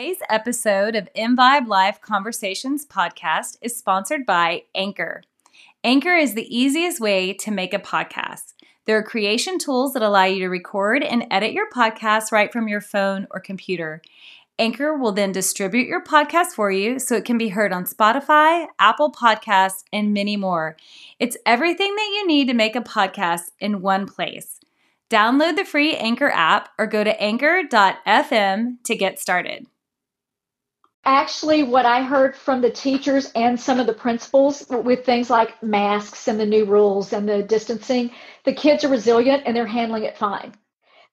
Today's episode of InVibe Life Conversations podcast is sponsored by Anchor. Anchor is the easiest way to make a podcast. There are creation tools that allow you to record and edit your podcast right from your phone or computer. Anchor will then distribute your podcast for you so it can be heard on Spotify, Apple Podcasts, and many more. It's everything that you need to make a podcast in one place. Download the free Anchor app or go to anchor.fm to get started actually what I heard from the teachers and some of the principals with things like masks and the new rules and the distancing, the kids are resilient and they're handling it fine.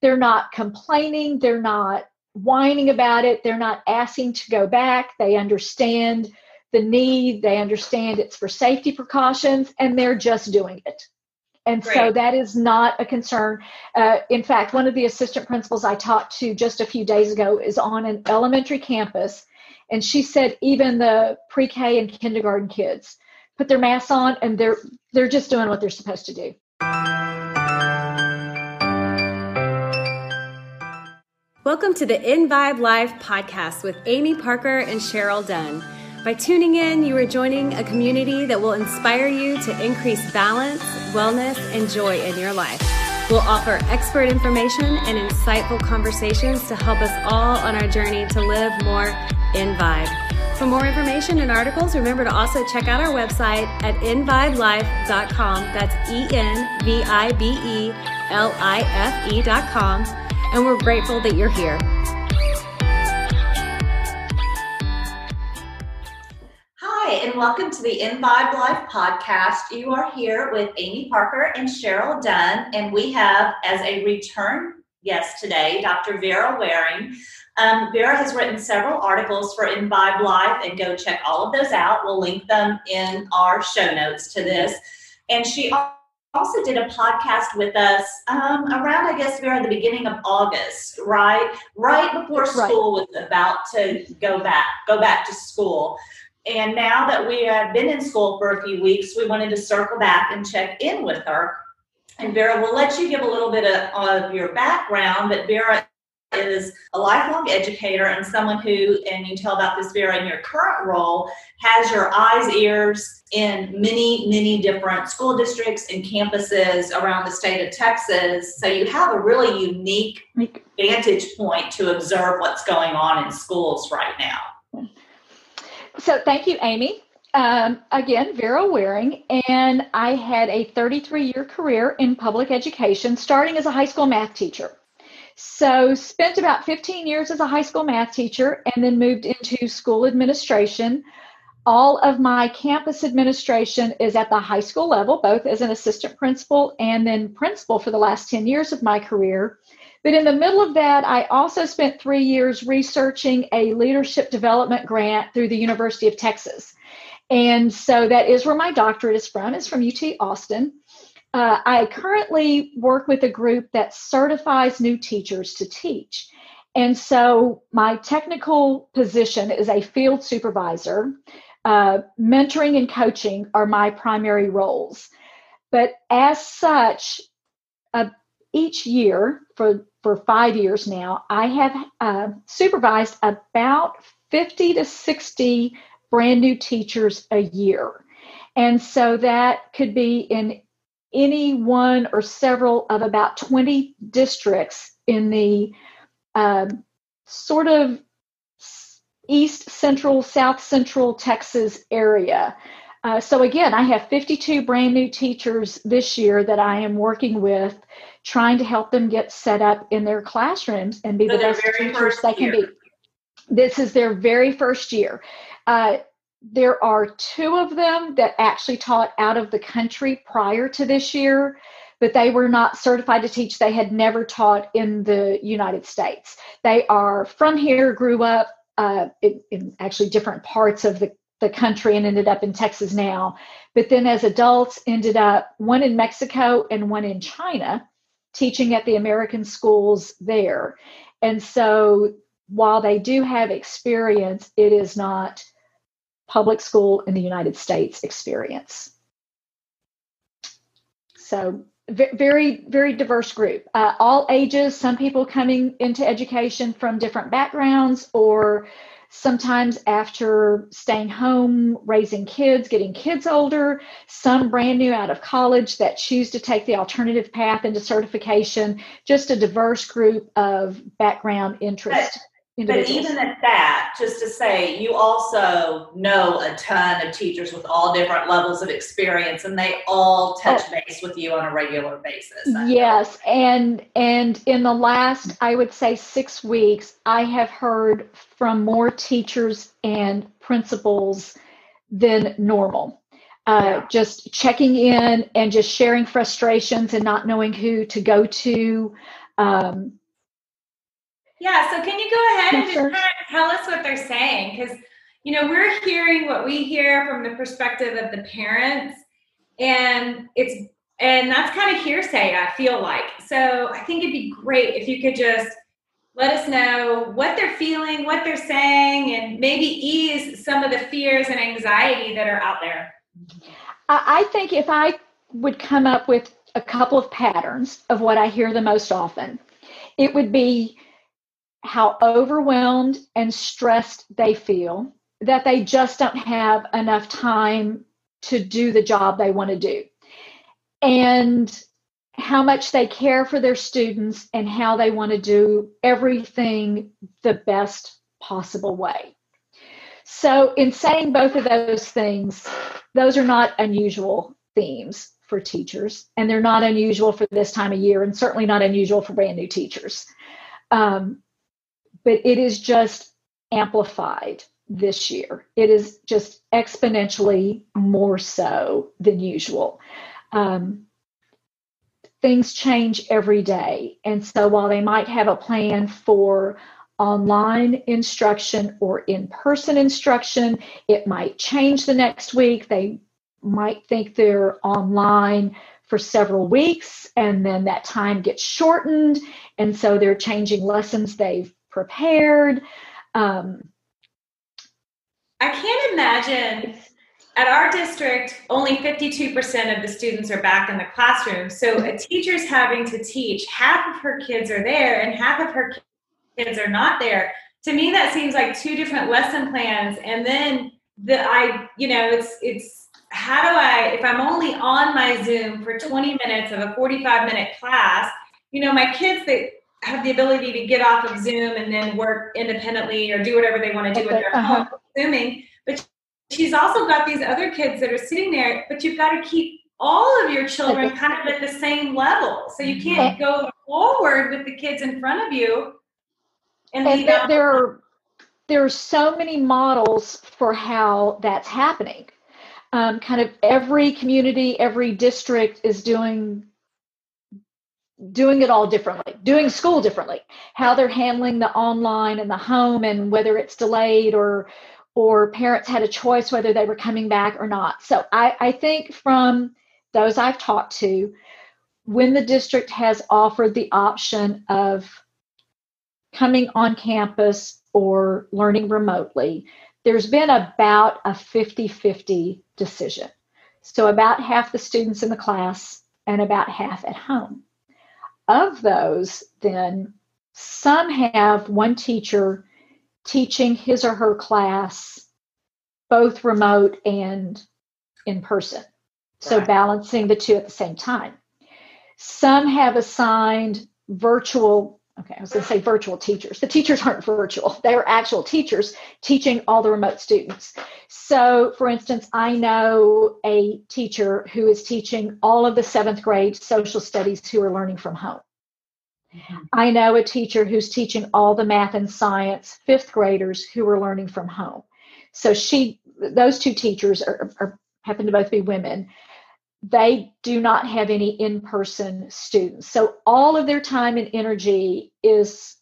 They're not complaining, they're not whining about it, they're not asking to go back. They understand the need, they understand it's for safety precautions, and they're just doing it. And Great. so that is not a concern. Uh, in fact, one of the assistant principals I talked to just a few days ago is on an elementary campus and she said even the pre-K and kindergarten kids put their masks on and they're they're just doing what they're supposed to do. Welcome to the InVibe Life podcast with Amy Parker and Cheryl Dunn. By tuning in, you are joining a community that will inspire you to increase balance, wellness, and joy in your life. We'll offer expert information and insightful conversations to help us all on our journey to live more in Vibe. For more information and articles, remember to also check out our website at envibelife.com. That's E N V I B E L I F E.com. And we're grateful that you're here. Hi, and welcome to the InVibe Life podcast. You are here with Amy Parker and Cheryl Dunn, and we have as a return guest today, Dr. Vera Waring. Um, Vera has written several articles for InVibe Life, and go check all of those out. We'll link them in our show notes to this. And she also did a podcast with us um, around, I guess, Vera, the beginning of August, right? Right before school right. was about to go back, go back to school. And now that we have been in school for a few weeks, we wanted to circle back and check in with her. And Vera, we'll let you give a little bit of, of your background, but Vera is a lifelong educator and someone who, and you tell about this Vera in your current role, has your eyes, ears in many, many different school districts and campuses around the state of Texas. So you have a really unique vantage point to observe what's going on in schools right now. So thank you, Amy. Um, again, Vera Waring, and I had a 33 year career in public education, starting as a high school math teacher. So, spent about 15 years as a high school math teacher and then moved into school administration. All of my campus administration is at the high school level, both as an assistant principal and then principal for the last 10 years of my career. But in the middle of that, I also spent three years researching a leadership development grant through the University of Texas. And so that is where my doctorate is from, is from UT Austin. Uh, I currently work with a group that certifies new teachers to teach. And so my technical position is a field supervisor. Uh, mentoring and coaching are my primary roles. But as such, uh, each year for, for five years now, I have uh, supervised about 50 to 60 brand new teachers a year. And so that could be in any one or several of about 20 districts in the uh, sort of east central, south central Texas area. Uh, so again, I have 52 brand new teachers this year that I am working with, trying to help them get set up in their classrooms and be so the best teachers they can year. be. This is their very first year. Uh, there are two of them that actually taught out of the country prior to this year, but they were not certified to teach. They had never taught in the United States. They are from here, grew up uh, in, in actually different parts of the, the country and ended up in Texas now. But then as adults, ended up one in Mexico and one in China, teaching at the American schools there. And so while they do have experience, it is not public school in the United States experience. So very very diverse group. Uh, all ages some people coming into education from different backgrounds or sometimes after staying home raising kids getting kids older some brand new out of college that choose to take the alternative path into certification. Just a diverse group of background interest but even at that, just to say, you also know a ton of teachers with all different levels of experience, and they all touch oh. base with you on a regular basis. I yes, and and in the last, I would say six weeks, I have heard from more teachers and principals than normal. Uh, yeah. Just checking in and just sharing frustrations and not knowing who to go to. Um, yeah, so can you go ahead and just kind of tell us what they're saying? Because, you know, we're hearing what we hear from the perspective of the parents, and it's and that's kind of hearsay, I feel like. So I think it'd be great if you could just let us know what they're feeling, what they're saying, and maybe ease some of the fears and anxiety that are out there. I think if I would come up with a couple of patterns of what I hear the most often, it would be how overwhelmed and stressed they feel, that they just don't have enough time to do the job they want to do, and how much they care for their students and how they want to do everything the best possible way. So, in saying both of those things, those are not unusual themes for teachers, and they're not unusual for this time of year, and certainly not unusual for brand new teachers. Um, but it is just amplified this year. It is just exponentially more so than usual. Um, things change every day. And so while they might have a plan for online instruction or in person instruction, it might change the next week. They might think they're online for several weeks and then that time gets shortened. And so they're changing lessons they've prepared. Um, I can't imagine at our district, only 52% of the students are back in the classroom. So a teacher's having to teach, half of her kids are there and half of her kids are not there. To me, that seems like two different lesson plans. And then the I, you know, it's it's how do I if I'm only on my Zoom for 20 minutes of a 45 minute class, you know, my kids they have the ability to get off of Zoom and then work independently or do whatever they want to do with their uh-huh. home Zooming. But she's also got these other kids that are sitting there, but you've got to keep all of your children kind of at the same level. So you can't go forward with the kids in front of you. And, and there, there are there are so many models for how that's happening. Um, kind of every community, every district is doing doing it all differently, doing school differently, how they're handling the online and the home and whether it's delayed or or parents had a choice whether they were coming back or not. So I, I think from those I've talked to, when the district has offered the option of coming on campus or learning remotely, there's been about a 50 50 decision. So about half the students in the class and about half at home of those, then some have one teacher teaching his or her class both remote and in person. So balancing the two at the same time. Some have assigned virtual, okay, I was going to say virtual teachers. The teachers aren't virtual, they're actual teachers teaching all the remote students. So, for instance, I know a teacher who is teaching all of the seventh grade social studies who are learning from home. Mm-hmm. I know a teacher who's teaching all the math and science fifth graders who are learning from home. So she, those two teachers are, are happen to both be women. They do not have any in-person students. So all of their time and energy is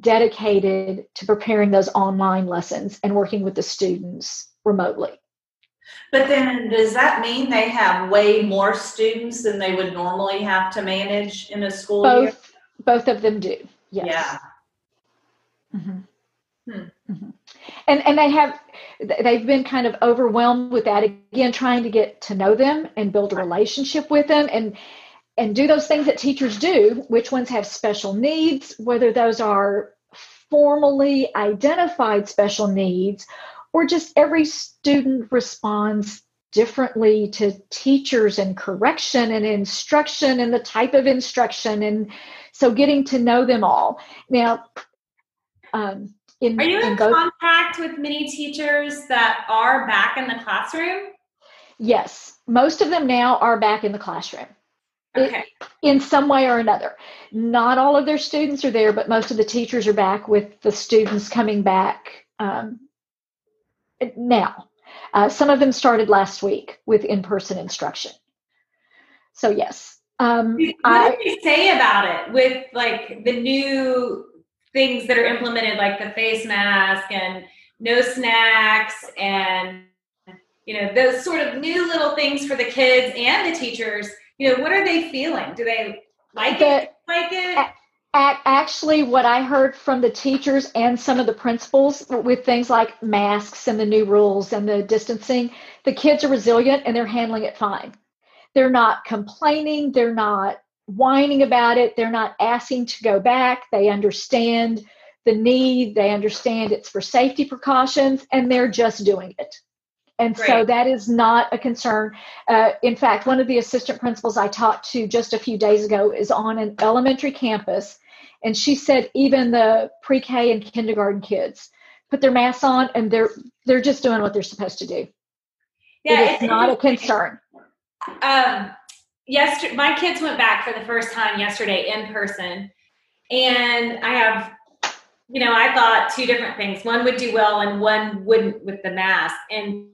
dedicated to preparing those online lessons and working with the students remotely. But then does that mean they have way more students than they would normally have to manage in a school both, year? Both of them do. Yes. Yeah. Mm-hmm. Hmm. Mm-hmm. And and they have they've been kind of overwhelmed with that again, trying to get to know them and build a relationship with them. And and do those things that teachers do, which ones have special needs, whether those are formally identified special needs or just every student responds differently to teachers and correction and instruction and the type of instruction and so getting to know them all now um, in, are you in, in both, contact with many teachers that are back in the classroom yes most of them now are back in the classroom okay. It, in some way or another not all of their students are there but most of the teachers are back with the students coming back um, now. Uh, some of them started last week with in person instruction. So, yes. Um, what I, did they say about it with like the new things that are implemented, like the face mask and no snacks and you know those sort of new little things for the kids and the teachers you know what are they feeling? Do they like the, it? Like it? Actually, what I heard from the teachers and some of the principals with things like masks and the new rules and the distancing, the kids are resilient and they're handling it fine. They're not complaining, they're not whining about it, they're not asking to go back. They understand the need, they understand it's for safety precautions, and they're just doing it. And Great. so that is not a concern. Uh, in fact, one of the assistant principals I talked to just a few days ago is on an elementary campus and she said even the pre-K and kindergarten kids put their masks on and they're they're just doing what they're supposed to do. Yeah, it is not a concern. Um, yesterday, my kids went back for the first time yesterday in person, and I have, you know, I thought two different things. One would do well, and one wouldn't with the mask. And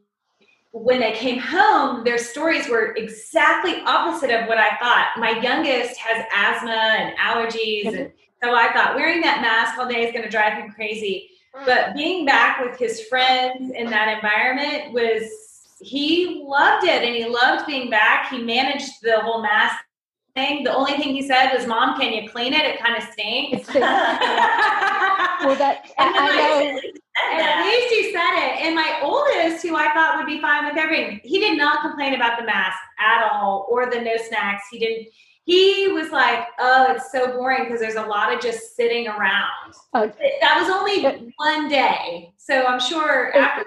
when they came home, their stories were exactly opposite of what I thought. My youngest has asthma and allergies and mm-hmm. so I thought wearing that mask all day is going to drive him crazy. Mm. But being back with his friends in that environment was, he loved it and he loved being back. He managed the whole mask thing. The only thing he said was, Mom, can you clean it? It kind of stinks. well, that, and I, know. At least he said it. And my oldest, who I thought would be fine with everything, he did not complain about the mask at all or the no snacks. He didn't he was like, "Oh, it's so boring because there's a lot of just sitting around." Uh, that was only it, one day, so I'm sure it, after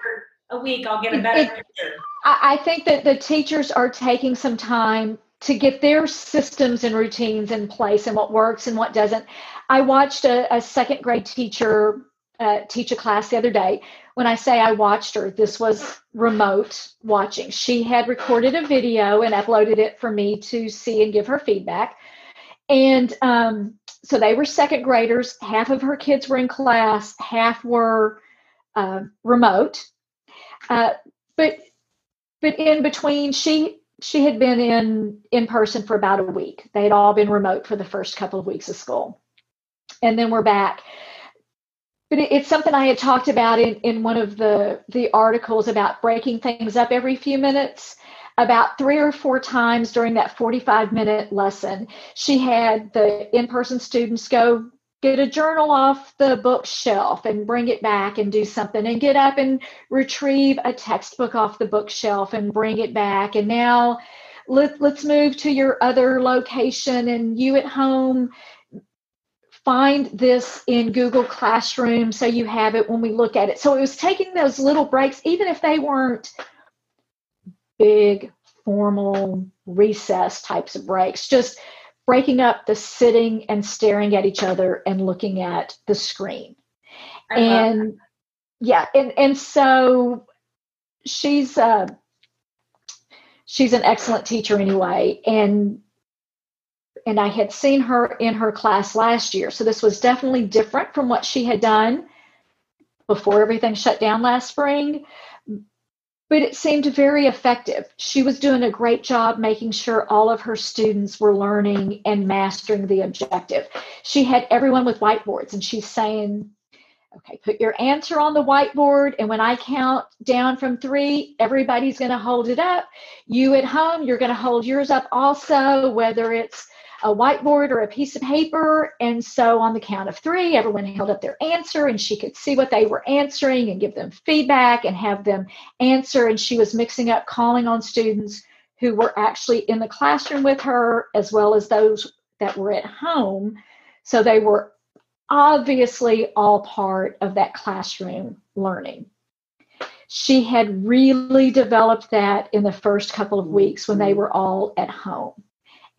a week I'll get a better it, picture. I think that the teachers are taking some time to get their systems and routines in place and what works and what doesn't. I watched a, a second grade teacher uh, teach a class the other day when I say I watched her, this was remote watching. She had recorded a video and uploaded it for me to see and give her feedback. And um, so they were second graders. Half of her kids were in class, half were uh, remote. Uh, but but in between, she she had been in in person for about a week. They had all been remote for the first couple of weeks of school, and then we're back but it's something I had talked about in, in one of the, the articles about breaking things up every few minutes. About three or four times during that 45 minute lesson, she had the in person students go get a journal off the bookshelf and bring it back and do something, and get up and retrieve a textbook off the bookshelf and bring it back. And now let, let's move to your other location, and you at home find this in Google Classroom so you have it when we look at it. So it was taking those little breaks, even if they weren't big, formal, recess types of breaks, just breaking up the sitting and staring at each other and looking at the screen. and yeah, and, and so she's uh, she's an excellent teacher anyway. And and I had seen her in her class last year. So this was definitely different from what she had done before everything shut down last spring. But it seemed very effective. She was doing a great job making sure all of her students were learning and mastering the objective. She had everyone with whiteboards, and she's saying, Okay, put your answer on the whiteboard, and when I count down from three, everybody's going to hold it up. You at home, you're going to hold yours up also, whether it's a whiteboard or a piece of paper. And so on the count of three, everyone held up their answer and she could see what they were answering and give them feedback and have them answer. And she was mixing up calling on students who were actually in the classroom with her, as well as those that were at home. So they were obviously all part of that classroom learning. She had really developed that in the first couple of weeks when they were all at home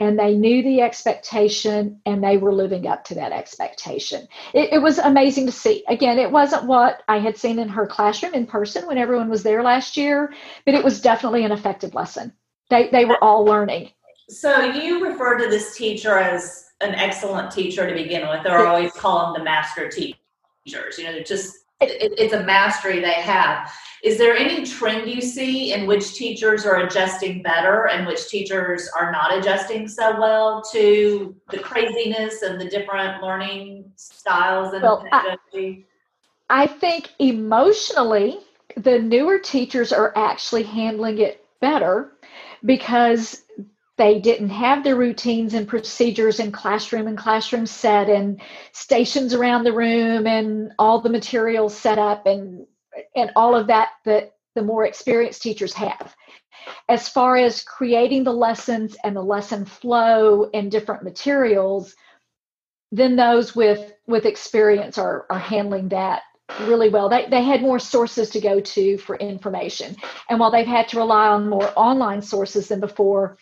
and they knew the expectation and they were living up to that expectation. It, it, was amazing to see. Again, it wasn't what I had seen in her classroom in person when everyone was there last year, but it was definitely an effective lesson. They, they were all learning. So you refer to this teacher as an excellent teacher to begin with, or always call them the master teachers. You know, they're just it, it's a mastery they have. Is there any trend you see in which teachers are adjusting better and which teachers are not adjusting so well to the craziness and the different learning styles and well, I, I think emotionally, the newer teachers are actually handling it better because they didn't have their routines and procedures in classroom and classroom set and stations around the room and all the materials set up and and all of that that the more experienced teachers have. As far as creating the lessons and the lesson flow and different materials then those with with experience are are handling that really well. They, they had more sources to go to for information. And while they've had to rely on more online sources than before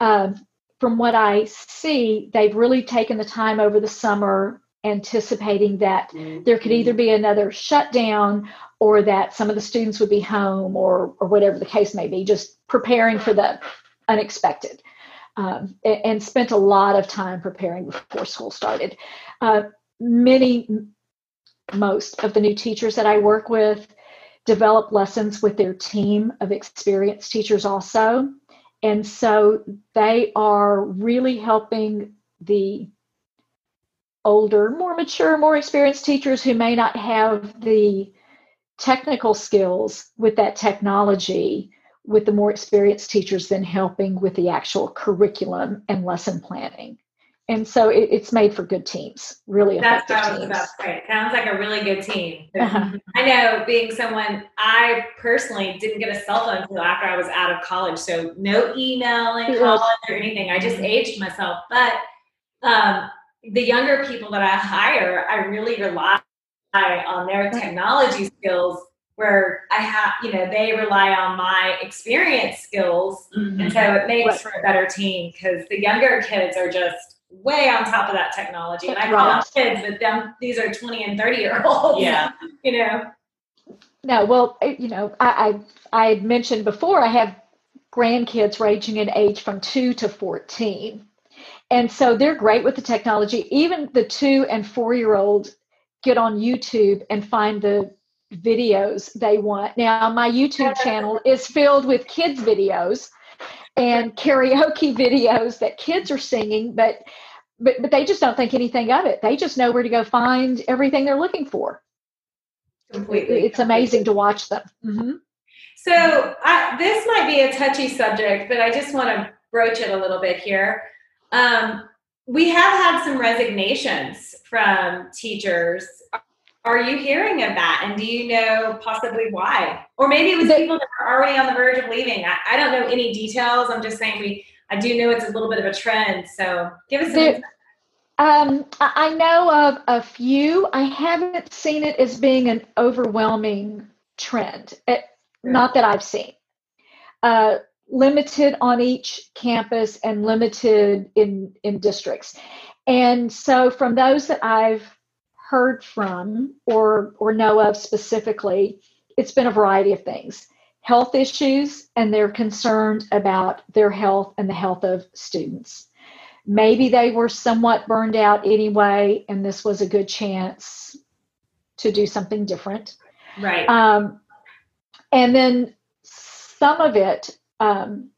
um, from what i see they've really taken the time over the summer anticipating that mm-hmm. there could either be another shutdown or that some of the students would be home or or whatever the case may be just preparing for the unexpected. Um, and, and, spent a lot of time preparing before school started. Uh, many most of the new teachers that i work with develop lessons with their team of experienced teachers also and so they are really helping the older, more mature, more experienced teachers who may not have the technical skills with that technology with the more experienced teachers than helping with the actual curriculum and lesson planning. And so it, it's made for good teams, really That's effective was about to say. It sounds like a really good team. Uh-huh. I know being someone, I personally didn't get a cell phone until after I was out of college. So no email in college or anything. I just aged myself. But um, the younger people that I hire, I really rely on their technology skills where I have, you know, they rely on my experience skills. Mm-hmm. And so it makes for a better team because the younger kids are just way on top of that technology. And I call them kids, but them, these are 20 and 30 year olds. Yeah. you know. No, well, you know, I, I, I had mentioned before I have grandkids ranging in age from two to 14. And so they're great with the technology. Even the two and four year olds get on YouTube and find the videos they want. Now, my YouTube channel is filled with kids' videos and karaoke videos that kids are singing, but but but they just don't think anything of it. They just know where to go find everything they're looking for. Completely, it's amazing to watch them. Mm-hmm. So I, this might be a touchy subject, but I just want to broach it a little bit here. Um, we have had some resignations from teachers. Are you hearing of that? And do you know possibly why? Or maybe it was people that are already on the verge of leaving. I, I, don't know any details. I'm just saying we I do know it's a little bit of a trend. So give us there, um, I know of a few. I haven't seen it as being an overwhelming trend. It, eh, not that I've seen. Uh, limited on each campus and limited in in districts and so from those that i've heard from or or know of specifically it's been a variety of things health issues and they're concerned about their health and the health of students. Maybe they were somewhat burned out anyway and this was a good chance to do something different. Right. Um, and then some of it um,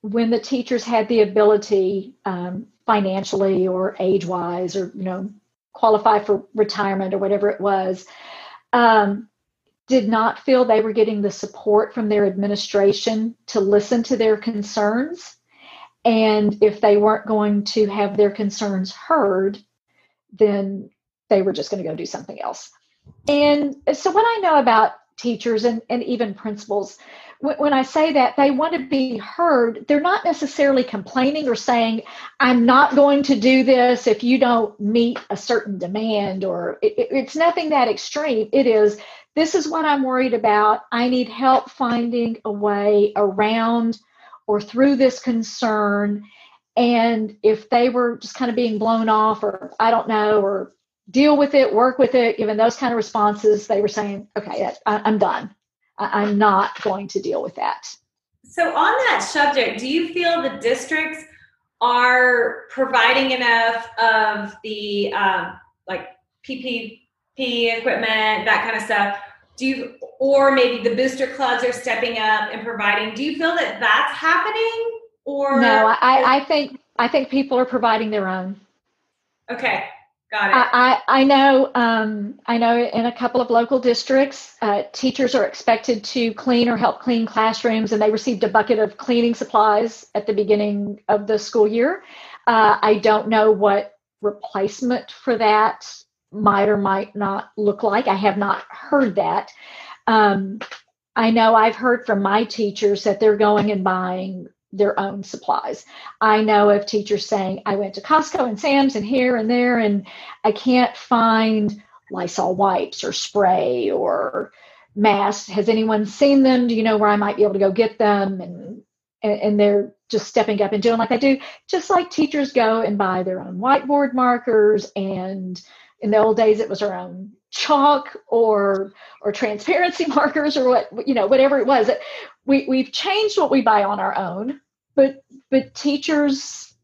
when the teachers had the ability um, financially or age wise or you know qualify for retirement or whatever it was um, did not feel they were getting the support from their administration to listen to their concerns and if they weren't going to have their concerns heard then they were just going to go do something else and so what i know about teachers and, and even principals when I say that, they want to be heard. They're not necessarily complaining or saying, I'm not going to do this if you don't meet a certain demand, or it, it's nothing that extreme. It is, this is what I'm worried about. I need help finding a way around or through this concern. And if they were just kind of being blown off, or I don't know, or deal with it, work with it, given those kind of responses, they were saying, okay, I'm done. I'm not going to deal with that. So, on that subject, do you feel the districts are providing enough of the um, like Equipment, that kind of stuff? Do you, or maybe the booster clubs are stepping up and providing? Do you feel that that's happening? Or no, I, I think I think people are providing their own. Okay. Got it. I, I know um, I know in a couple of local districts, uh, teachers are expected to clean or help clean classrooms, and they received a bucket of cleaning supplies at the beginning of the school year. Uh, I don't know what replacement for that might or might not look like. I have not heard that. Um, I know I've heard from my teachers that they're going and buying their own supplies. I know of teachers saying, I went to Costco and Sam's and here and there, and I can't find Lysol wipes or spray or masks. Has anyone seen them? Do you know where I might be able to go get them? And and, they're just stepping up and doing like they do, just like teachers go and buy their own whiteboard markers. And in the old days, it was our own chalk or or transparency markers or what you know whatever it was. We we've changed what we buy on our own but but teachers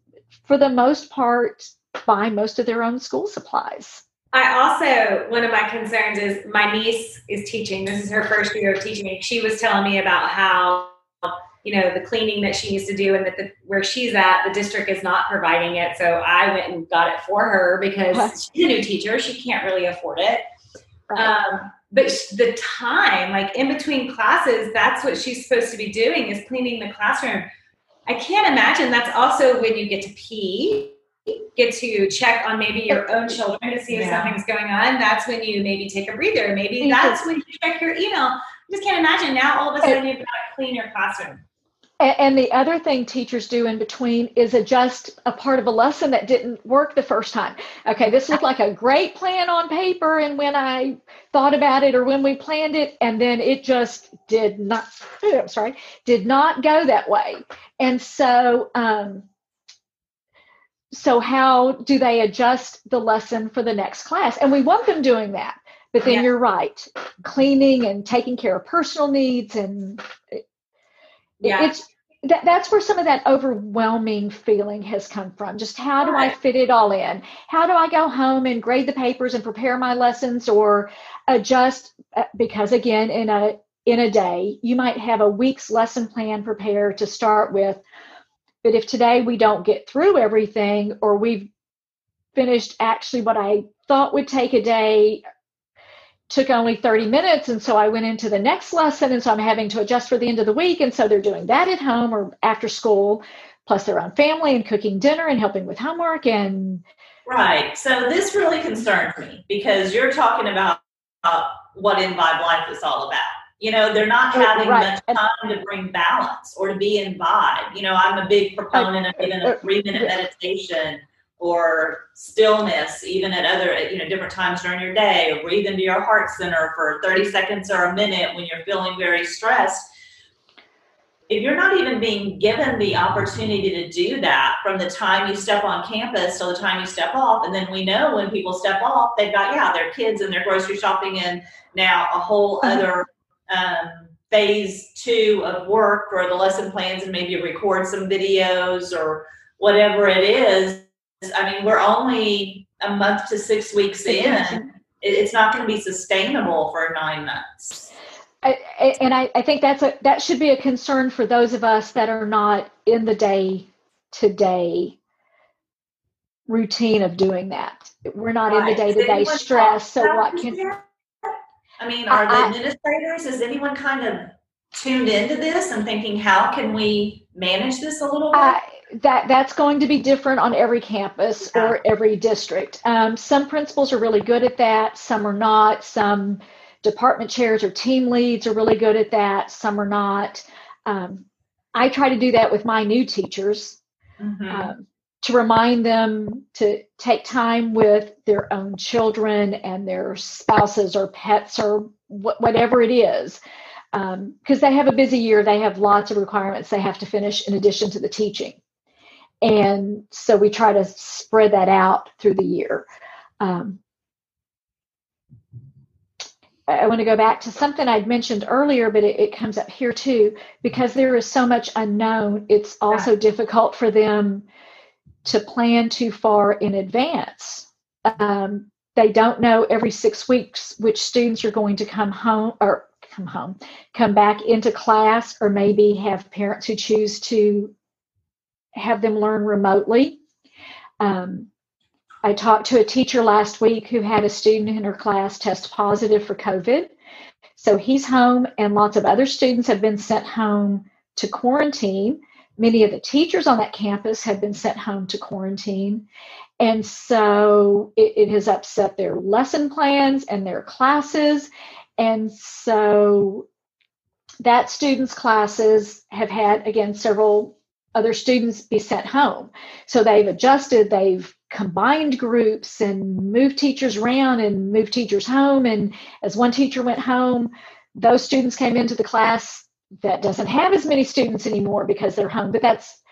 for the most part buy most of their own school supplies. I also one of my concerns is my niece is teaching. This is her first year of teaching. She was telling me about how you know the cleaning that she needs to do and that the, where she's at the district is not providing it so i went and got it for her because she's a new teacher she can't really afford it right. um, but the time like in between classes that's what she's supposed to be doing is cleaning the classroom I can't imagine that's also when you get to pee, get to check on maybe your own children to see if yeah. something's going on. That's when you maybe take a breather. Maybe that's when you check your email. I just can't imagine now all of a sudden you've got to clean your classroom. And the other thing teachers do in between is adjust a part of a lesson that didn't work the first time. Okay, this looked like a great plan on paper, and when I thought about it or when we planned it, and then it just did not. I'm sorry, did not go that way. And so, um, so how do they adjust the lesson for the next class? And we want them doing that. But then yeah. you're right, cleaning and taking care of personal needs and yeah. it's that, that's where some of that overwhelming feeling has come from. Just how do I fit it all in? How do I go home and grade the papers and prepare my lessons or adjust? Uh, because again, in a in a day, you might have a week's lesson plan prepared to start with. But if today we don't get through everything, or we've finished actually what I thought would take a day took only 30 minutes and so i went into the next lesson and so i'm having to adjust for the end of the week and so they're doing that at home or after school. Plus their own family and cooking dinner and helping with homework and right. So this really concerns me because you're talking about uh, what in vibe life is all about. You know they're not having right. much time to bring balance or to be in vibe. You know i'm a big proponent of even a three minute meditation or stillness, even at other, you know, different times during your day, or breathe into your heart center for 30 seconds or a minute when you're feeling very stressed. If you're not even being given the opportunity to do that from the time you step on campus till the time you step off, and then we know when people step off, they've got, yeah, their kids and their grocery shopping and now a whole uh-huh. other um, phase two of work or the lesson plans and maybe record some videos or whatever it is I mean, we're only a month to six weeks in. It's not going to be sustainable for nine months. I, and I, I think that's a that should be a concern for those of us that are not in the day to day routine of doing that. We're not right. in the day to day stress. So what can I mean, are I, the administrators, is anyone kind of tuned into this and thinking how can we manage this a little bit? I, that that's going to be different on every campus or every district. Um, some principals are really good at that. Some are not. Some department chairs or team leads are really good at that, some are not. Um, I try to do that with my new teachers mm-hmm. um, to remind them to take time with their own children and their spouses or pets or wh- whatever it is. Because um, they have a busy year, they have lots of requirements they have to finish in addition to the teaching. And so we try to spread that out through the year. Um, I want to go back to something I'd mentioned earlier, but it, it, comes up here too. Because there is so much unknown, it's also difficult for them to plan too far in advance. Um, they don't know every six weeks which students are going to come home or come home, come back into class, or maybe have parents who choose to have them learn remotely. Um, I talked to a teacher last week who had a student in her class test positive for COVID. So he's home, and lots of other students have been sent home to quarantine. Many of the teachers on that campus have been sent home to quarantine. And so it, it has upset their lesson plans and their classes. And so that student's classes have had, again, several other students be sent home. So they've adjusted, they've combined groups and moved teachers around and moved teachers home. And as one teacher went home, those students came into the class that doesn't have as many students anymore because they're home, but that's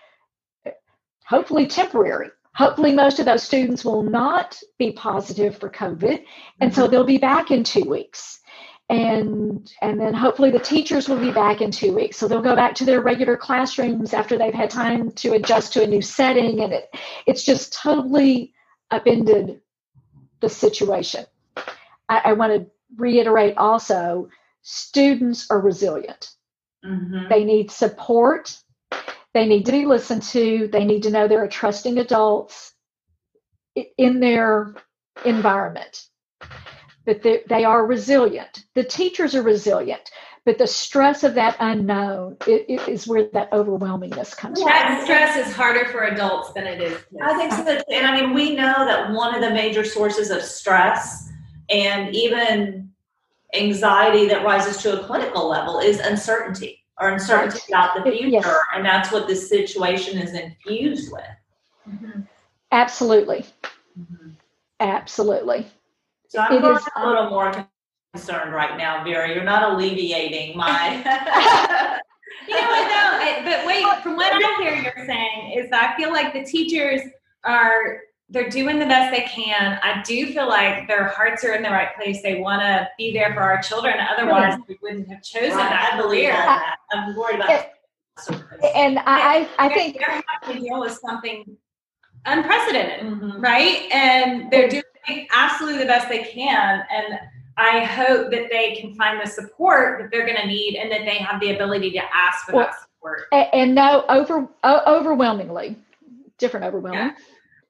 hopefully temporary. Hopefully, most of those students will not be positive for COVID, and so mm-hmm. they'll be back in two weeks and and then hopefully the teachers will be back in two weeks. So they'll go back to their regular classrooms after they've had time to adjust to a new setting and it it's just totally upended the situation. I, I want to reiterate also students are resilient. Mm-hmm. they need support. They need to be listened to. They need to know there are trusting adults in their environment but they, they are resilient. The teachers are resilient, but the stress of that unknown it, it is where that overwhelmingness comes from. That stress is harder for adults than it is. I think so. And I mean, we know that one of the major sources of stress and even anxiety that rises to a clinical level is uncertainty or uncertainty about the future. Yes. And that's what this situation is infused with. Mm-hmm. Absolutely. Mm-hmm. Absolutely. So I'm it going is, a little more concerned right now, Vera. You're not alleviating my. you know what though? but wait, from what I hear you're saying is that I feel like the teachers are they're doing the best they can. I do feel like their hearts are in the right place. They want to be there for our children. Otherwise, we wouldn't have chosen right. that. I believe that. I'm worried about. It, and I, I think they're having to deal with something unprecedented, mm-hmm. right? And they're doing absolutely the best they can. And I hope that they can find the support that they're going to need and that they have the ability to ask for well, that support. And, no, over overwhelmingly, different overwhelming. Yeah.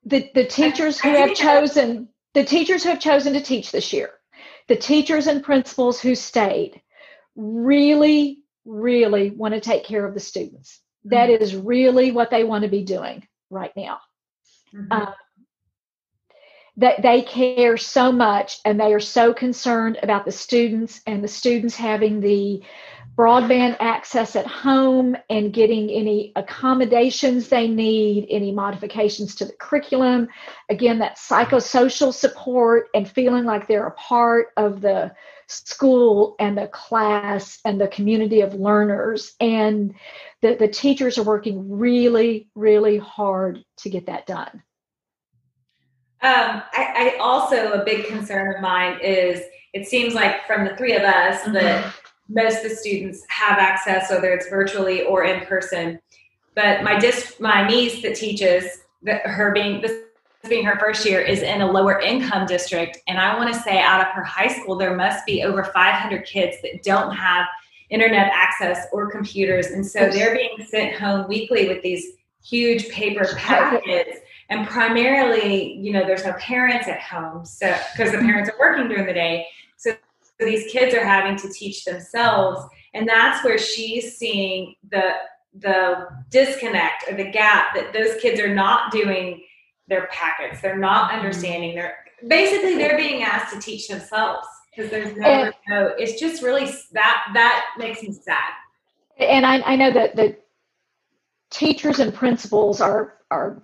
The the teachers I, who have chosen the teachers who have chosen to teach this year, the teachers and principals who stayed, really, really want to take care of the students. Mm-hmm. That is really what they want to be doing right now. Mm-hmm. Um, that they care so much and they are so concerned about the students and the students having the broadband access at home and getting any accommodations they need, any modifications to the curriculum. Again, that psychosocial support and feeling like they're a part of the school and the class and the community of learners. And the, the teachers are working really, really hard to get that done. Um, I, I, also a big concern of mine is it seems like from the three of us mm-hmm. that most of the students have access, whether it's virtually or in person. But my dis- my niece that teaches that her being this being her first year is in a lower income district, and I want to say out of her high school there must be over 500 kids that don't have internet access or computers, and so they're being sent home weekly with these huge paper packets and primarily you know there's no parents at home so because the parents are working during the day so, so these kids are having to teach themselves and that's where she's seeing the the disconnect or the gap that those kids are not doing their packets they're not mm-hmm. understanding they're basically they're being asked to teach themselves because there's never no. It's just really that that makes me sad. And I, I know that the teachers and principals are are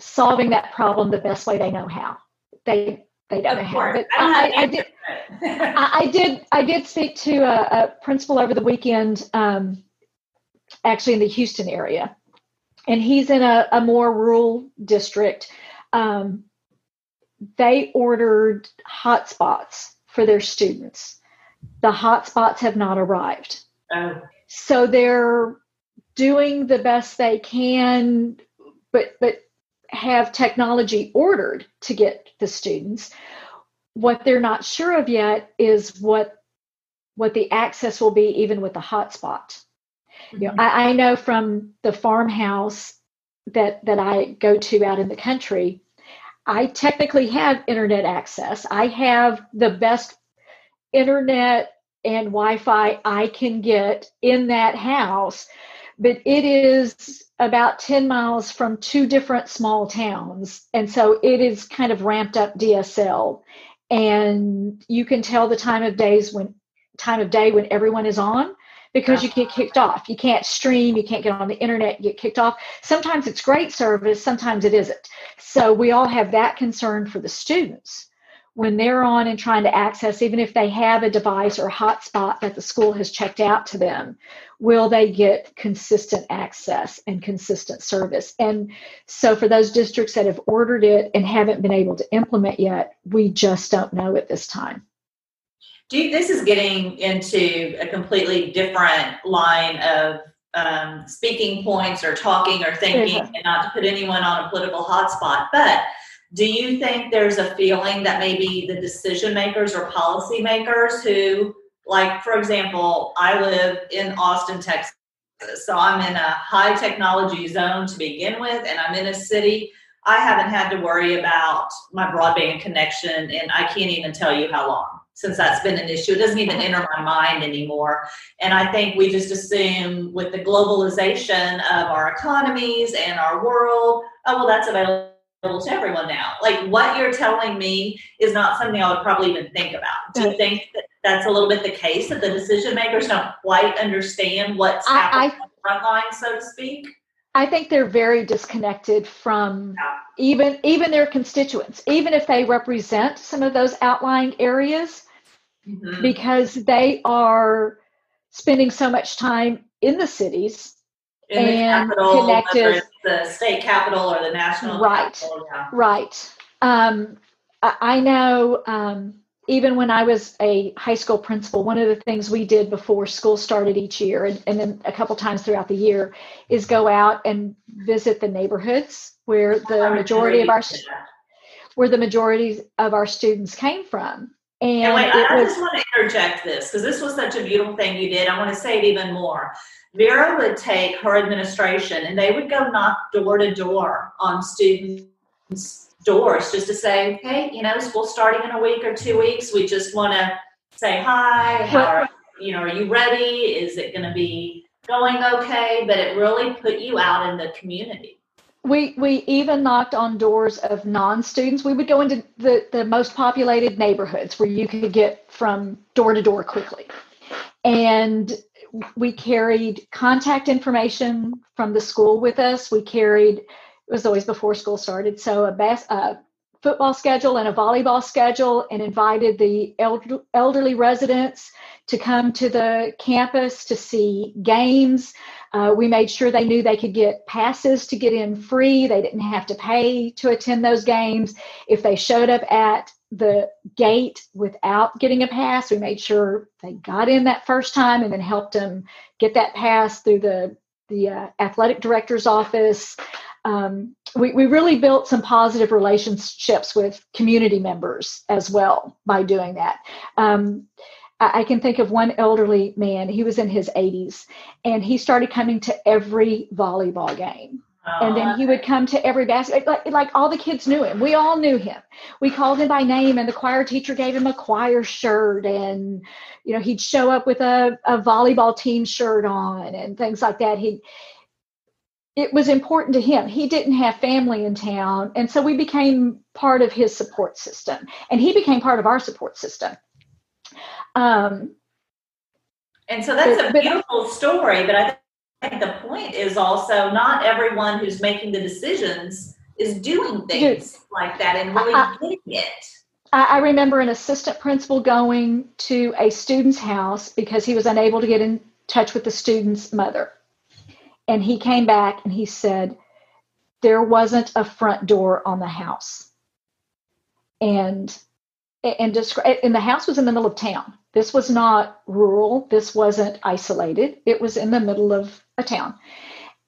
solving that problem the best way they know how. They they don't know how. But I, I, I did I, did I did speak to a, a principal over the weekend, um, actually in the Houston area, and he's in a, a more rural district. Um, they ordered hotspots for their students. The hotspots have not arrived. Oh. So they're doing the best they can, but but have technology ordered to get the students. What they're not sure of yet is what what the access will be even with the hotspot. Mm-hmm. You know, mm-hmm. I, I know from the farmhouse that that I go to out in the country, I technically have internet access. I have the best internet and Wi-Fi I can get in that house, but it is about 10 miles from two different small towns. And so it is kind of ramped up DSL. And you can tell the time of days when time of day when everyone is on because you get kicked off. You can't stream, you can't get on the internet, you get kicked off. Sometimes it's great service, sometimes it isn't. So we all have that concern for the students when they're on and trying to access, even if they have a device or a hotspot that the school has checked out to them, will they get consistent access and consistent service? And so, for those districts that have ordered it and haven't been able to implement yet, we just don't know at this time. You, this is getting into a completely different line of um, speaking points or talking or thinking, and not to put anyone on a political hotspot, but do you think there's a feeling that maybe the decision makers or policy makers who, like, for example, I live in Austin, Texas, so I'm in a high technology zone to begin with, and I'm in a city. I haven't had to worry about my broadband connection, and I can't even tell you how long since that's been an issue. It doesn't even mm-hmm. enter my mind anymore. And I think we just assume with the globalization of our economies and our world, oh, well, that's available to everyone now. Like what you're telling me is not something I would probably even think about. Do you think that that's a little bit the case that the decision makers don't quite understand what's happening I, on the front line, so to speak? I think they're very disconnected from yeah. even even their constituents, even if they represent some of those outlying areas, mm-hmm. because they are spending so much time in the cities in and the capital, connected the state capital or the national right. capital, yeah. right. Um, I, know um, even when i was a high school principal one of the things we did before school started each year and, and then a couple times throughout the year is go out and visit the neighborhoods where the majority of our where the majority of our students came from and, and wait, I, was, just want to interject this because this was such a beautiful thing you did. I want to say it even more. Vera would take her administration and they would go knock door to door on students' doors just to say, hey, you know, school starting in a week or two weeks. We just want to say hi. How are, you know, are you ready? Is it going to be going okay? But it really put you out in the community. We we even knocked on doors of non-students. We would go into the, the most populated neighborhoods where you could get from door to door quickly. And we carried contact information from the school with us. We carried, it was always before school started, so a, bas- football schedule and a volleyball schedule, and invited the elder- elderly residents to come to the campus to see games. Uh, we made sure they knew they could get passes to get in free. They didn't have to pay to attend those games. If they showed up at the gate without getting a pass. We made sure they got in that first time and then helped them get that pass through the the uh, athletic director's office. Um, we, we really built some positive relationships with community members as well by doing that. Um, I, can think of one elderly man, he was in his 80s, and he started coming to every volleyball game oh, and then he would come to every basket like, like all the kids knew him we all knew him we called him by name and the choir teacher gave him a choir shirt and you know he'd show up with a, a volleyball team shirt on and things like that he it was important to him. He didn't have family in town. And so we became part of his support system. And he became part of our support system. Um, and so that's but, a beautiful but, story. But I think the point is also not everyone who's making the decisions is doing things dude, like that and really I, getting it. I remember an assistant principal going to a student's house because he was unable to get in touch with the student's mother. And he came back and he said, there wasn't a front door on the house. And and describe and the house was in the middle of town. This was not rural. This wasn't isolated. It was in the middle of a town.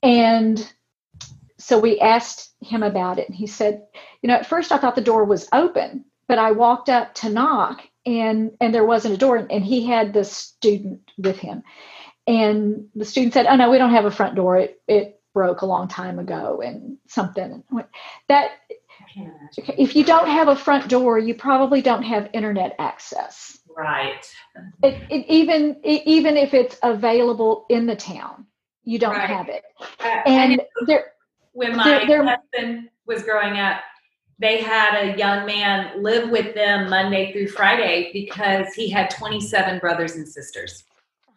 And so we asked him about it and he said, you know, at first I thought the door was open but I walked up to knock and and there wasn't a door and he had the student with him. And the student said, "Oh no, we don't have a front door. It it broke a long time ago and something." That if you don't have a front door, you probably don't have internet access. Right. It, it, even it, even if it's available in the town, you don't right. have it. Uh, and there, when my there, husband was growing up, they had a young man live with them Monday through Friday because he had 27 brothers and sisters.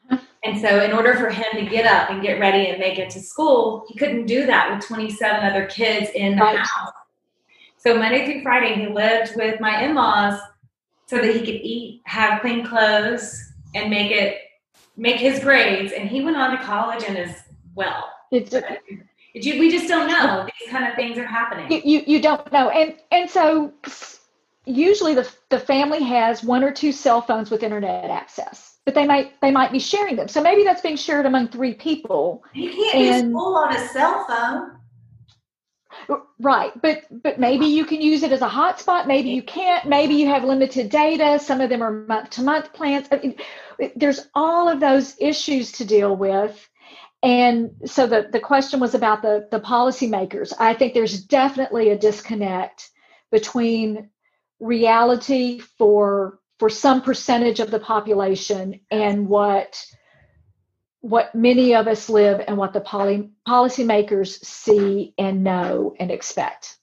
Uh-huh. And so, in order for him to get up and get ready and make it to school, he couldn't do that with 27 other kids in the right. house. So, Monday through Friday, he lived with my in laws so that he could eat, have clean clothes, and make it make his grades. And he went on to college and is well. It's, you, we just don't know these kind of things are happening. You, you, you don't know, and and so usually the the family has one or two cell phones with internet access, but they might they might be sharing them. So maybe that's being shared among three people. You can't and, use full on a cell phone. Right, but but maybe you can use it as a hotspot. Maybe you can't. Maybe you have limited data. Some of them are month to month plans. I mean, there's all of those issues to deal with and so the, the question was about the, the policymakers. I think there's definitely a disconnect between reality for for some percentage of the population and what what many of us live and what the poly, policymakers see and know and expect.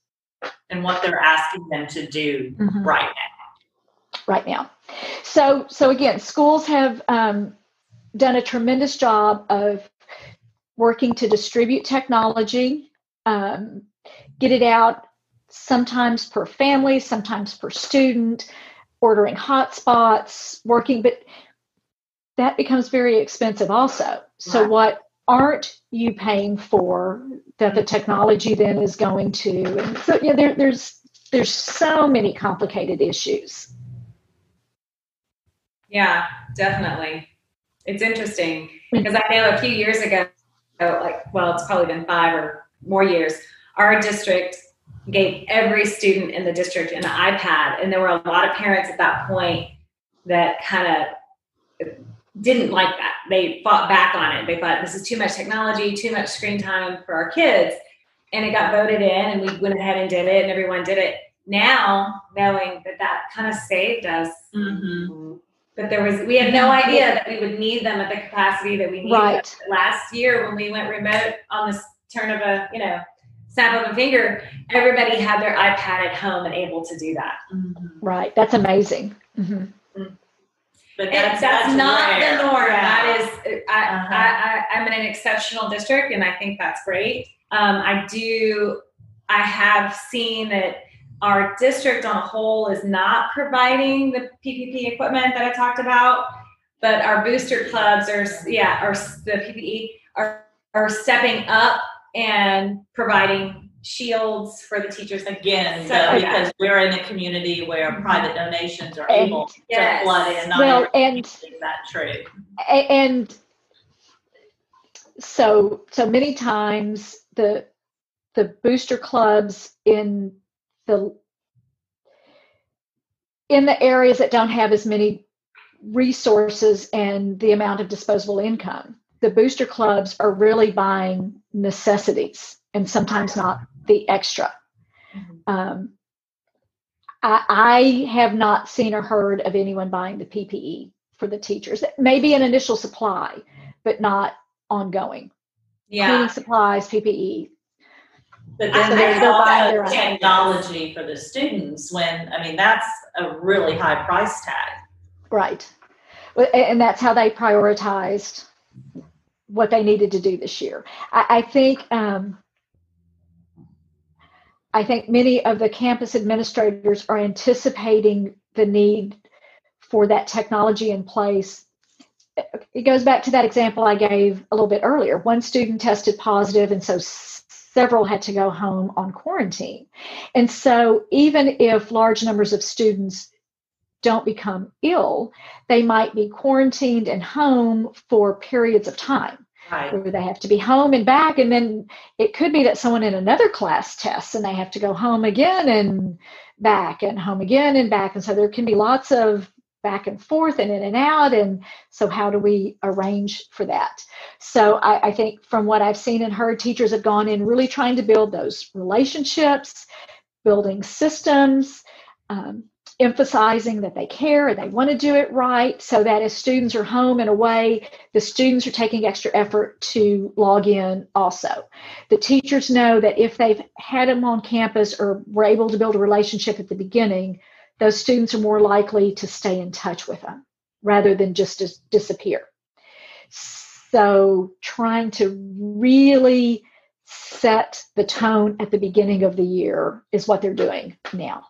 And what they're asking them to do mm-hmm. right now. Right now. So so again schools have um, done a tremendous job of working to distribute technology, um, get it out sometimes per family, sometimes per student, ordering hotspots, working, but that becomes very expensive also. So, right. what aren't you paying for that the technology then is going to? And so, yeah, there, there's there's so many complicated issues. Yeah, definitely. It's interesting mm. because I know a few years ago like, well, it's probably been five or more years, our district gave every student in the district an iPad. And there were a lot of parents at that point that kind of didn't like that. They fought back on it. They thought this is too much technology, too much screen time for our kids. And it got voted in, and we went ahead and did it, and everyone did it. Now, knowing that that kind of saved us, mm-hmm. But there was we had no idea that we would need them at the capacity that we needed right. last year when we went remote on this turn of a you know snap of a finger. Everybody had their iPad at home and able to do that. Mm-hmm. Right, that's amazing. Mm-hmm. But that's, that's, that's not rare. the norm. Yeah. That is, I, uh-huh. I, I, am in an exceptional district, and I think that's great. Um, I do. I have seen that our district on a whole is not providing the PPP equipment that I talked about, but our booster clubs are, yeah, or the PPE are, are stepping up and providing shields for the teachers again so, because yeah. we're in a community where mm-hmm. private donations are and, able yes. to flood in. Well, and is that true? And so so many times the the booster clubs in the in the areas that don't have as many resources and the amount of disposable income the booster clubs are really buying necessities and sometimes not the extra mm-hmm. um, I, I, have not seen or heard of anyone buying the ppe for the teachers maybe an initial supply but not ongoing yeah. cleaning supplies, PPE. But then so there's all that technology for the students when, I mean, that's a really high price tag. Right. And that's how they prioritized what they needed to do this year. I, I think um, I think many of the campus administrators are anticipating the need for that technology in place. It goes back to that example I gave a little bit earlier. One student tested positive, and so several had to go home on quarantine. And so, even if large numbers of students don't become ill, they might be quarantined and home for periods of time. Right. Where they have to be home and back, and then it could be that someone in another class tests and they have to go home again and back and home again and back. And so there can be lots of back and forth and in and out. And so, how do we arrange for that? So, I, I, think from what I've seen and heard, teachers have gone in really trying to build those relationships, building systems, um, emphasizing that they care and they want to do it right so that as students are home and away, the students are taking extra effort to log in also. The teachers know that if they've had them on campus or were able to build a relationship at the beginning, those students are more likely to stay in touch with them rather than just dis- disappear. So, trying to really set the tone at the beginning of the year is what they're doing now.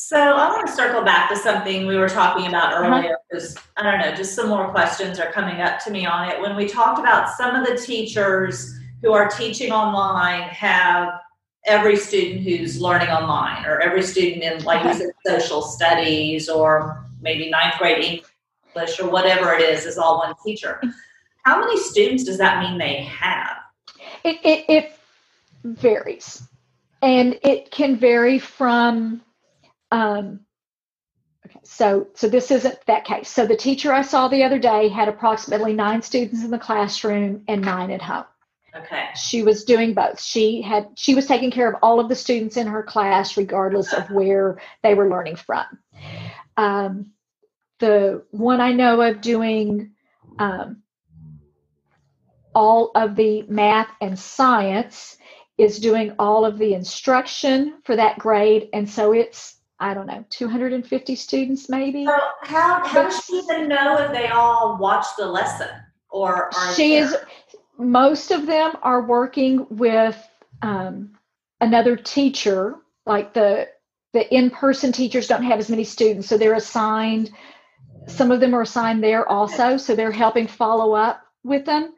So I want to circle back to something we were talking about uh-huh. earlier because uh-huh. I don't know, just some more questions are coming up to me on it. When we talked about some of the teachers who are teaching online have every student who's learning online or every student in like you said social studies or maybe ninth grade English or whatever it is is all one teacher. How many students does that mean they have? It, it, it varies. And it can vary from um, okay, so so this isn't that case. So the teacher I saw the other day had approximately nine students in the classroom and nine at home. Okay. She was doing both. She had she was taking care of all of the students in her class, regardless of where they were learning from. Um, the one I know of doing um, all of the math and science is doing all of the instruction for that grade, and so it's I don't know, 250 students maybe. So how, how does she even know if they all watch the lesson or are she there? is most of them are working with um, another teacher like the the in-person teachers don't have as many students so they're assigned some of them are assigned there also so they're helping follow up with them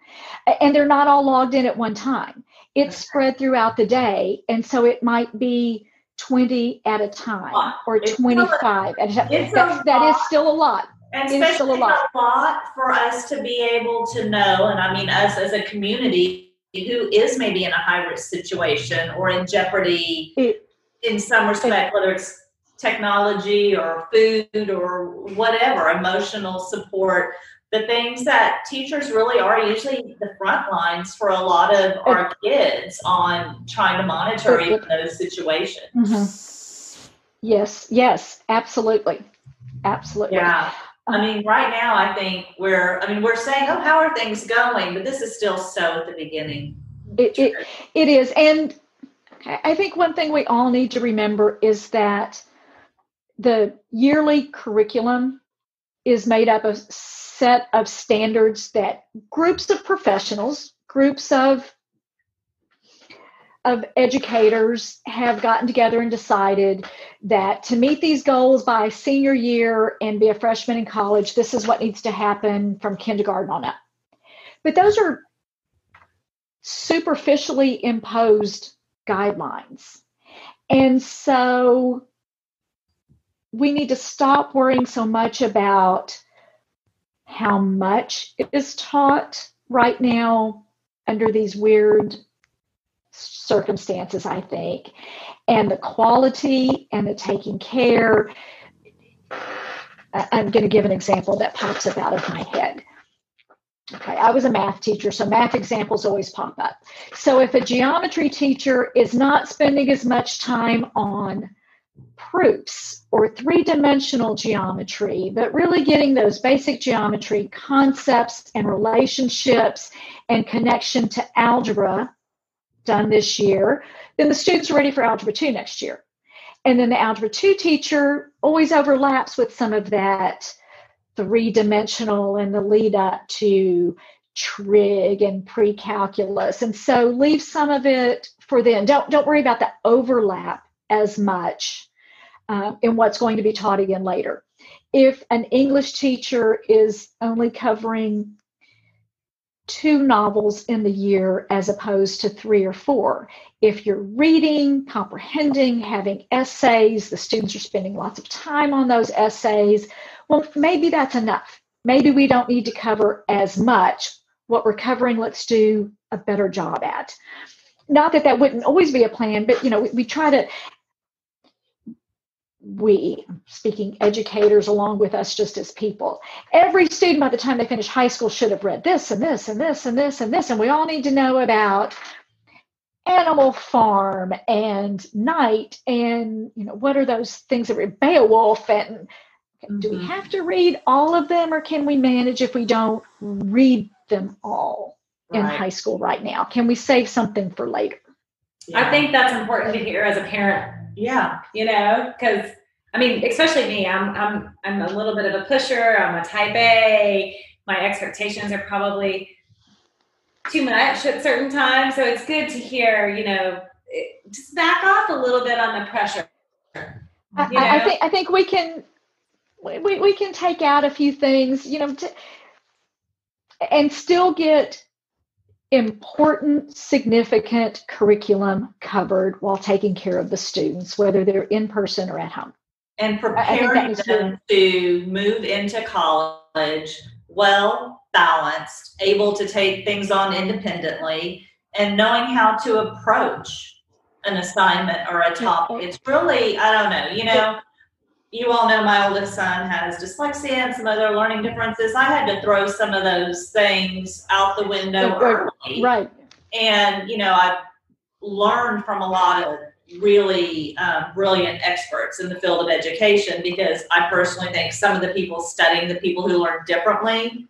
and they're not all logged in at one time it's spread throughout the day and so it might be 20 at a time or it's 25 at a time. That, that is still a lot. And especially still a lot. a lot for us to be able to know, and I mean us as a community who is maybe in a high risk situation or in jeopardy it, in some respect, it, whether it's technology or food or whatever, emotional support the things that teachers really are usually the front lines for a lot of our kids on trying to monitor even those situations. Mm-hmm. Yes, yes, absolutely. Absolutely. Yeah. I mean, right now, I think we're, I mean, we're saying, oh, how are things going? But this is still so at the beginning. It, it, it is. And I think one thing we all need to remember is that the yearly curriculum is made up of set of standards that groups of professionals, groups of of educators have gotten together and decided that to meet these goals by senior year and be a freshman in college, this is what needs to happen from kindergarten on up. But those are superficially imposed guidelines. And so we need to stop worrying so much about how much is taught right now under these weird circumstances, I think, and the quality and the taking care. I'm going to give an example that pops up out of my head. Okay, I was a math teacher, so math examples always pop up. So if a geometry teacher is not spending as much time on proofs or three dimensional geometry, but really getting those basic geometry concepts and relationships and connection to algebra done this year, then the students are ready for Algebra 2 next year. And then the Algebra 2 teacher always overlaps with some of that three dimensional and the lead up to trig and pre-calculus. And so leave some of it for then. Don't don't worry about the overlap as much uh, in what's going to be taught again later if an english teacher is only covering two novels in the year as opposed to three or four. If you're reading, comprehending, having essays, the students are spending lots of time on those essays, well, maybe that's enough. Maybe we don't need to cover as much. What we're covering, let's do a better job at. Not that that wouldn't always be a plan, but you know, we, we try to we, speaking educators along with us just as people, every student by the time they finish high school should have read this and this and this and this and this. And we all need to know about Animal Farm and Night and, you know, what are those things that were Beowulf and mm-hmm. do we mm-hmm. have to read all of them or can we manage if we don't read them all right. in high school right now? Can we save something for later? Yeah. I think that's important to hear as a parent yeah. You know, because I mean, especially me, I'm I'm I'm a little bit of a pusher. I'm a type A. My expectations are probably too much at certain times. So it's good to hear, you know, just back off a little bit on the pressure. I, I, think I think we can we, we can take out a few things, you know, to, and still get important, significant curriculum covered while taking care of the students, whether they're in person or at home. And preparing them to move into college well balanced, able to take things on independently, and knowing how to approach an assignment or a topic. It's really, I don't know, you know, you all know my oldest son has dyslexia and some other learning differences. I had to throw some of those things out the window early. Right. And, you know, I've learned from a lot of really um, brilliant experts in the field of education because I personally think some of the people studying the people who learn differently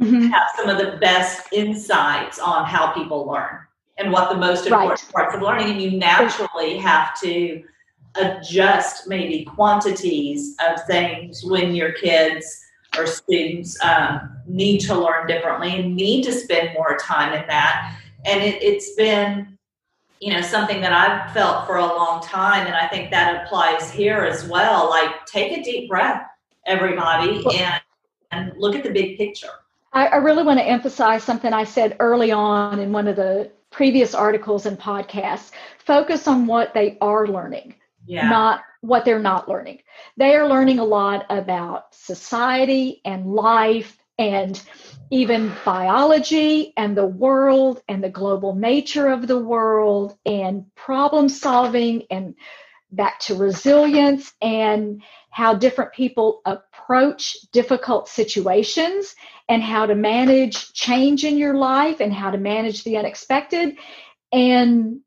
mm-hmm. have some of the best insights on how people learn and what the most important right. parts of learning. And you naturally have to adjust maybe quantities of things when your kids or students um, need to learn differently and need to spend more time in that. And it, it's been, you know, something that I've felt for a long time, and I think that applies here as well. Like, take a deep breath, everybody, and and look at the big picture. I, I really want to emphasize something I said early on in one of the previous articles and podcasts. Focus on what they are learning yeah. not what they're not learning. They are learning a lot about society and life and even biology and the world and the global nature of the world and problem solving and back to resilience and how different people approach difficult situations and how to manage change in your life and how to manage the unexpected and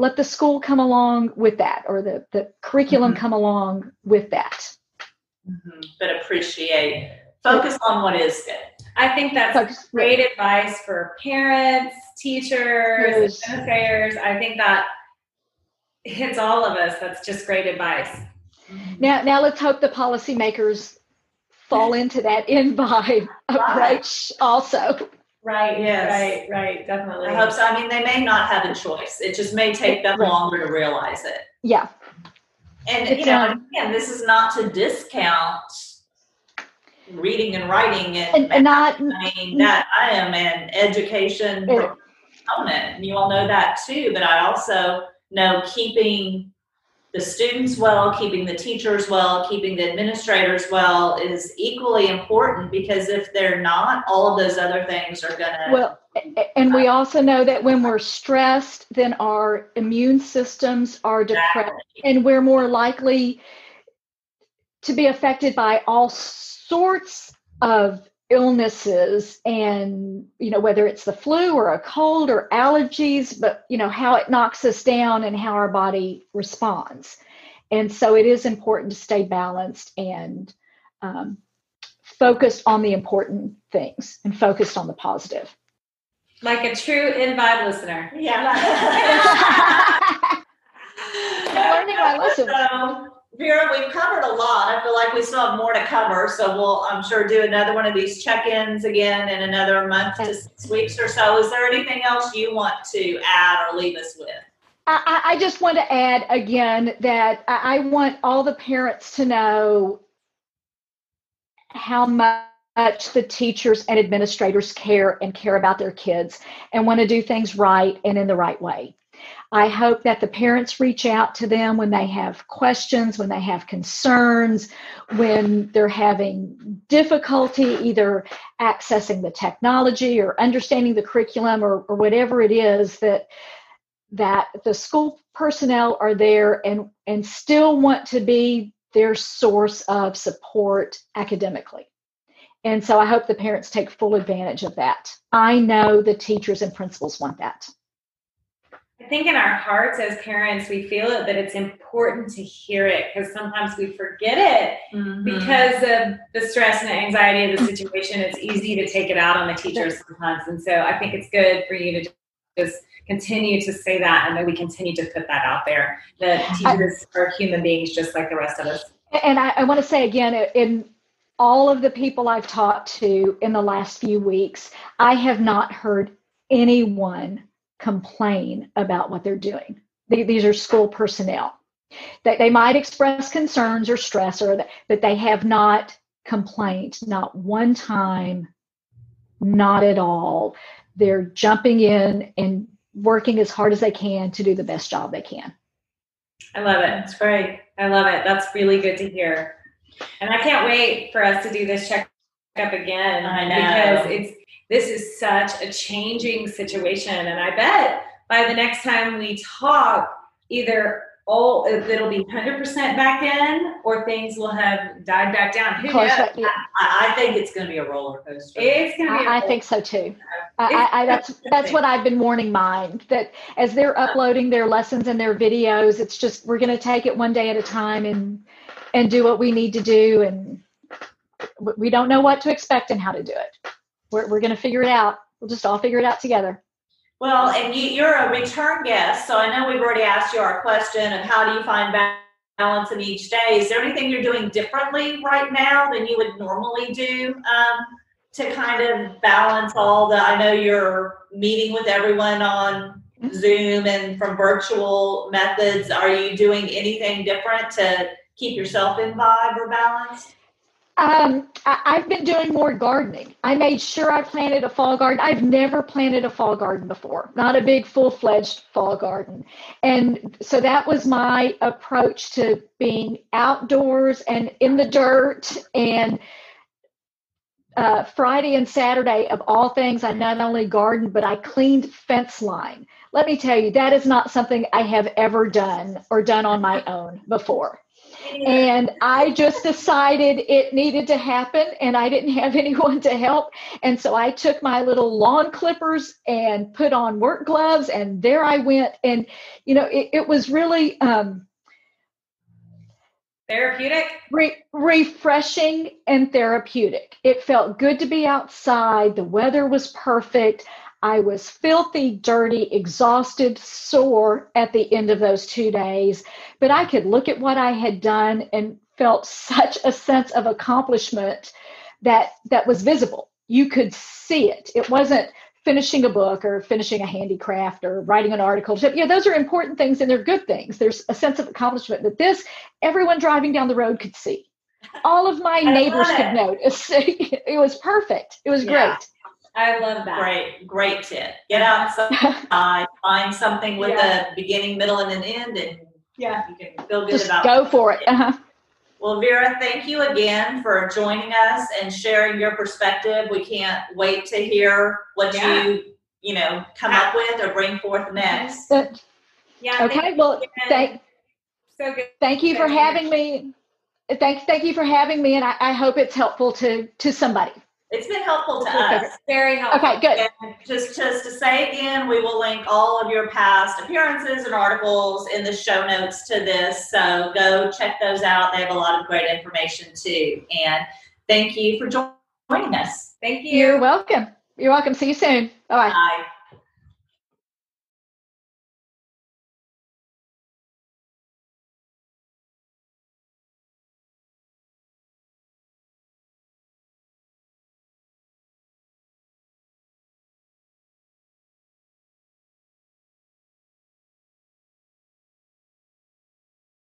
let the school come along with that or the, the curriculum mm-hmm. come along with that. Mm-hmm. But appreciate, focus on what is good. I think that's focus, great yeah. advice for parents, teachers, administrators. I think that hits all of us. That's just great advice. Mm-hmm. Now, now let's hope the policymakers fall into that InVibe approach also. Right. Yes. Right. Right. Definitely. I hope so. I mean, they may not have a choice. It just may take them longer to realize it. Yeah. And it's, you know, um, again, this is not to discount reading and writing and, and not I mean that I am an education it, proponent, and you all know that too. But I also know keeping the students well, keeping the teachers well, keeping the administrators well is equally important because if they're not, all of those other things are going to. Well, and we also know that when we're stressed, then our immune systems are depressed, exactly. and we're more likely to be affected by all sorts of illnesses and you know whether it's the flu or a cold or allergies but you know how it knocks us down and how our body responds and so it is important to stay balanced and um, focused on the important things and focused on the positive Like a true InVibe listener. Yeah. learning my lesson. Vera, we've covered a lot. I feel like we still have more to cover. So we'll, I'm sure, do another one of these check-ins again in another month to six weeks or so. Is there anything else you want to add or leave us with? I, I just want to add again that I want all the parents to know how much the teachers and administrators care and care about their kids and want to do things right and in the right way. I hope that the parents reach out to them when they have questions, when they have concerns, when they're having difficulty either accessing the technology or understanding the curriculum or, or whatever it is that that the school personnel are there and and still want to be their source of support academically. And so I hope the parents take full advantage of that. I know the teachers and principals want that. I think in our hearts as parents, we feel it, but it's important to hear it because sometimes we forget it mm-hmm. because of the stress and the anxiety of the situation. It's easy to take it out on the teachers sometimes. And so I think it's good for you to just continue to say that and that we continue to put that out there that teachers I, are human beings just like the rest of us. And I, I want to say again, in all of the people I've talked to in the last few weeks, I have not heard anyone complain about what they're doing. They, these are school personnel. That they might express concerns or stress, or that, but they have not complained, not one time, not at all. They're jumping in and working as hard as they can to do the best job they can. I love it. It's great. I love it. That's really good to hear. And I can't wait for us to do this check up again. I know. Because it's this is such a changing situation. And I bet by the next time we talk, either all it'll be 100% back in or things will have died back down. Who knows? Yeah. I, I, think it's going to be a roller coaster. It's going to be. I, think so too. I, I, that's that's what I've been warning mine that as they're uploading their lessons and their videos, it's just we're going to take it one day at a time and and do what we need to do, and we don't know what to expect and how to do it we're, we're going to figure it out. We'll just all figure it out together. Well, and you, are a return guest, so I know we've already asked you our question of how do you find balance in each day. Is there anything you're doing differently right now than you would normally do um, to kind of balance all the? I know you're meeting with everyone on mm-hmm. Zoom and from virtual methods. Are you doing anything different to keep yourself in vibe or balance? Um, I, have been doing more gardening. I made sure I planted a fall garden. I've never planted a fall garden before, not a big full fledged fall garden. And so that was my approach to being outdoors and in the dirt. And uh, Friday and Saturday, of all things, I not only gardened, but I cleaned fence line. Let me tell you, that is not something I have ever done or done on my own before. And I just decided it needed to happen, and I didn't have anyone to help. And so I took my little lawn clippers and put on work gloves, and there I went. And, you know, it, it was really um, therapeutic, re- refreshing, and therapeutic. It felt good to be outside. The weather was perfect. I was filthy, dirty, exhausted, sore at the end of those two days, but I could look at what I had done and felt such a sense of accomplishment that that was visible. You could see it. It wasn't finishing a book or finishing a handicraft or writing an article. Yeah, those are important things and they're good things. There's a sense of accomplishment that this everyone driving down the road could see. All of my neighbors could notice. it was perfect. It was yeah. great. I love that. Great, great tip. Get outside, find something with yeah. a beginning, middle, and an end, and yeah, you can feel good Just about go for it. Uh-huh. Well, Vera, thank you again for joining us and sharing your perspective. We can't wait to hear what yeah. you, you know, come up with or bring forth next. yeah. Okay. Well, thank. So good. Thank you for having me. Thank, thank you for having me, and I, I hope it's helpful to to somebody. It's been helpful to us. Very helpful. Okay, good. And just, just to say again, we will link all of your past appearances and articles in the show notes to this. So go check those out. They have a lot of great information too. And thank you for joining us. Thank you. You're welcome. You're welcome. See you soon. Bye-bye. Bye.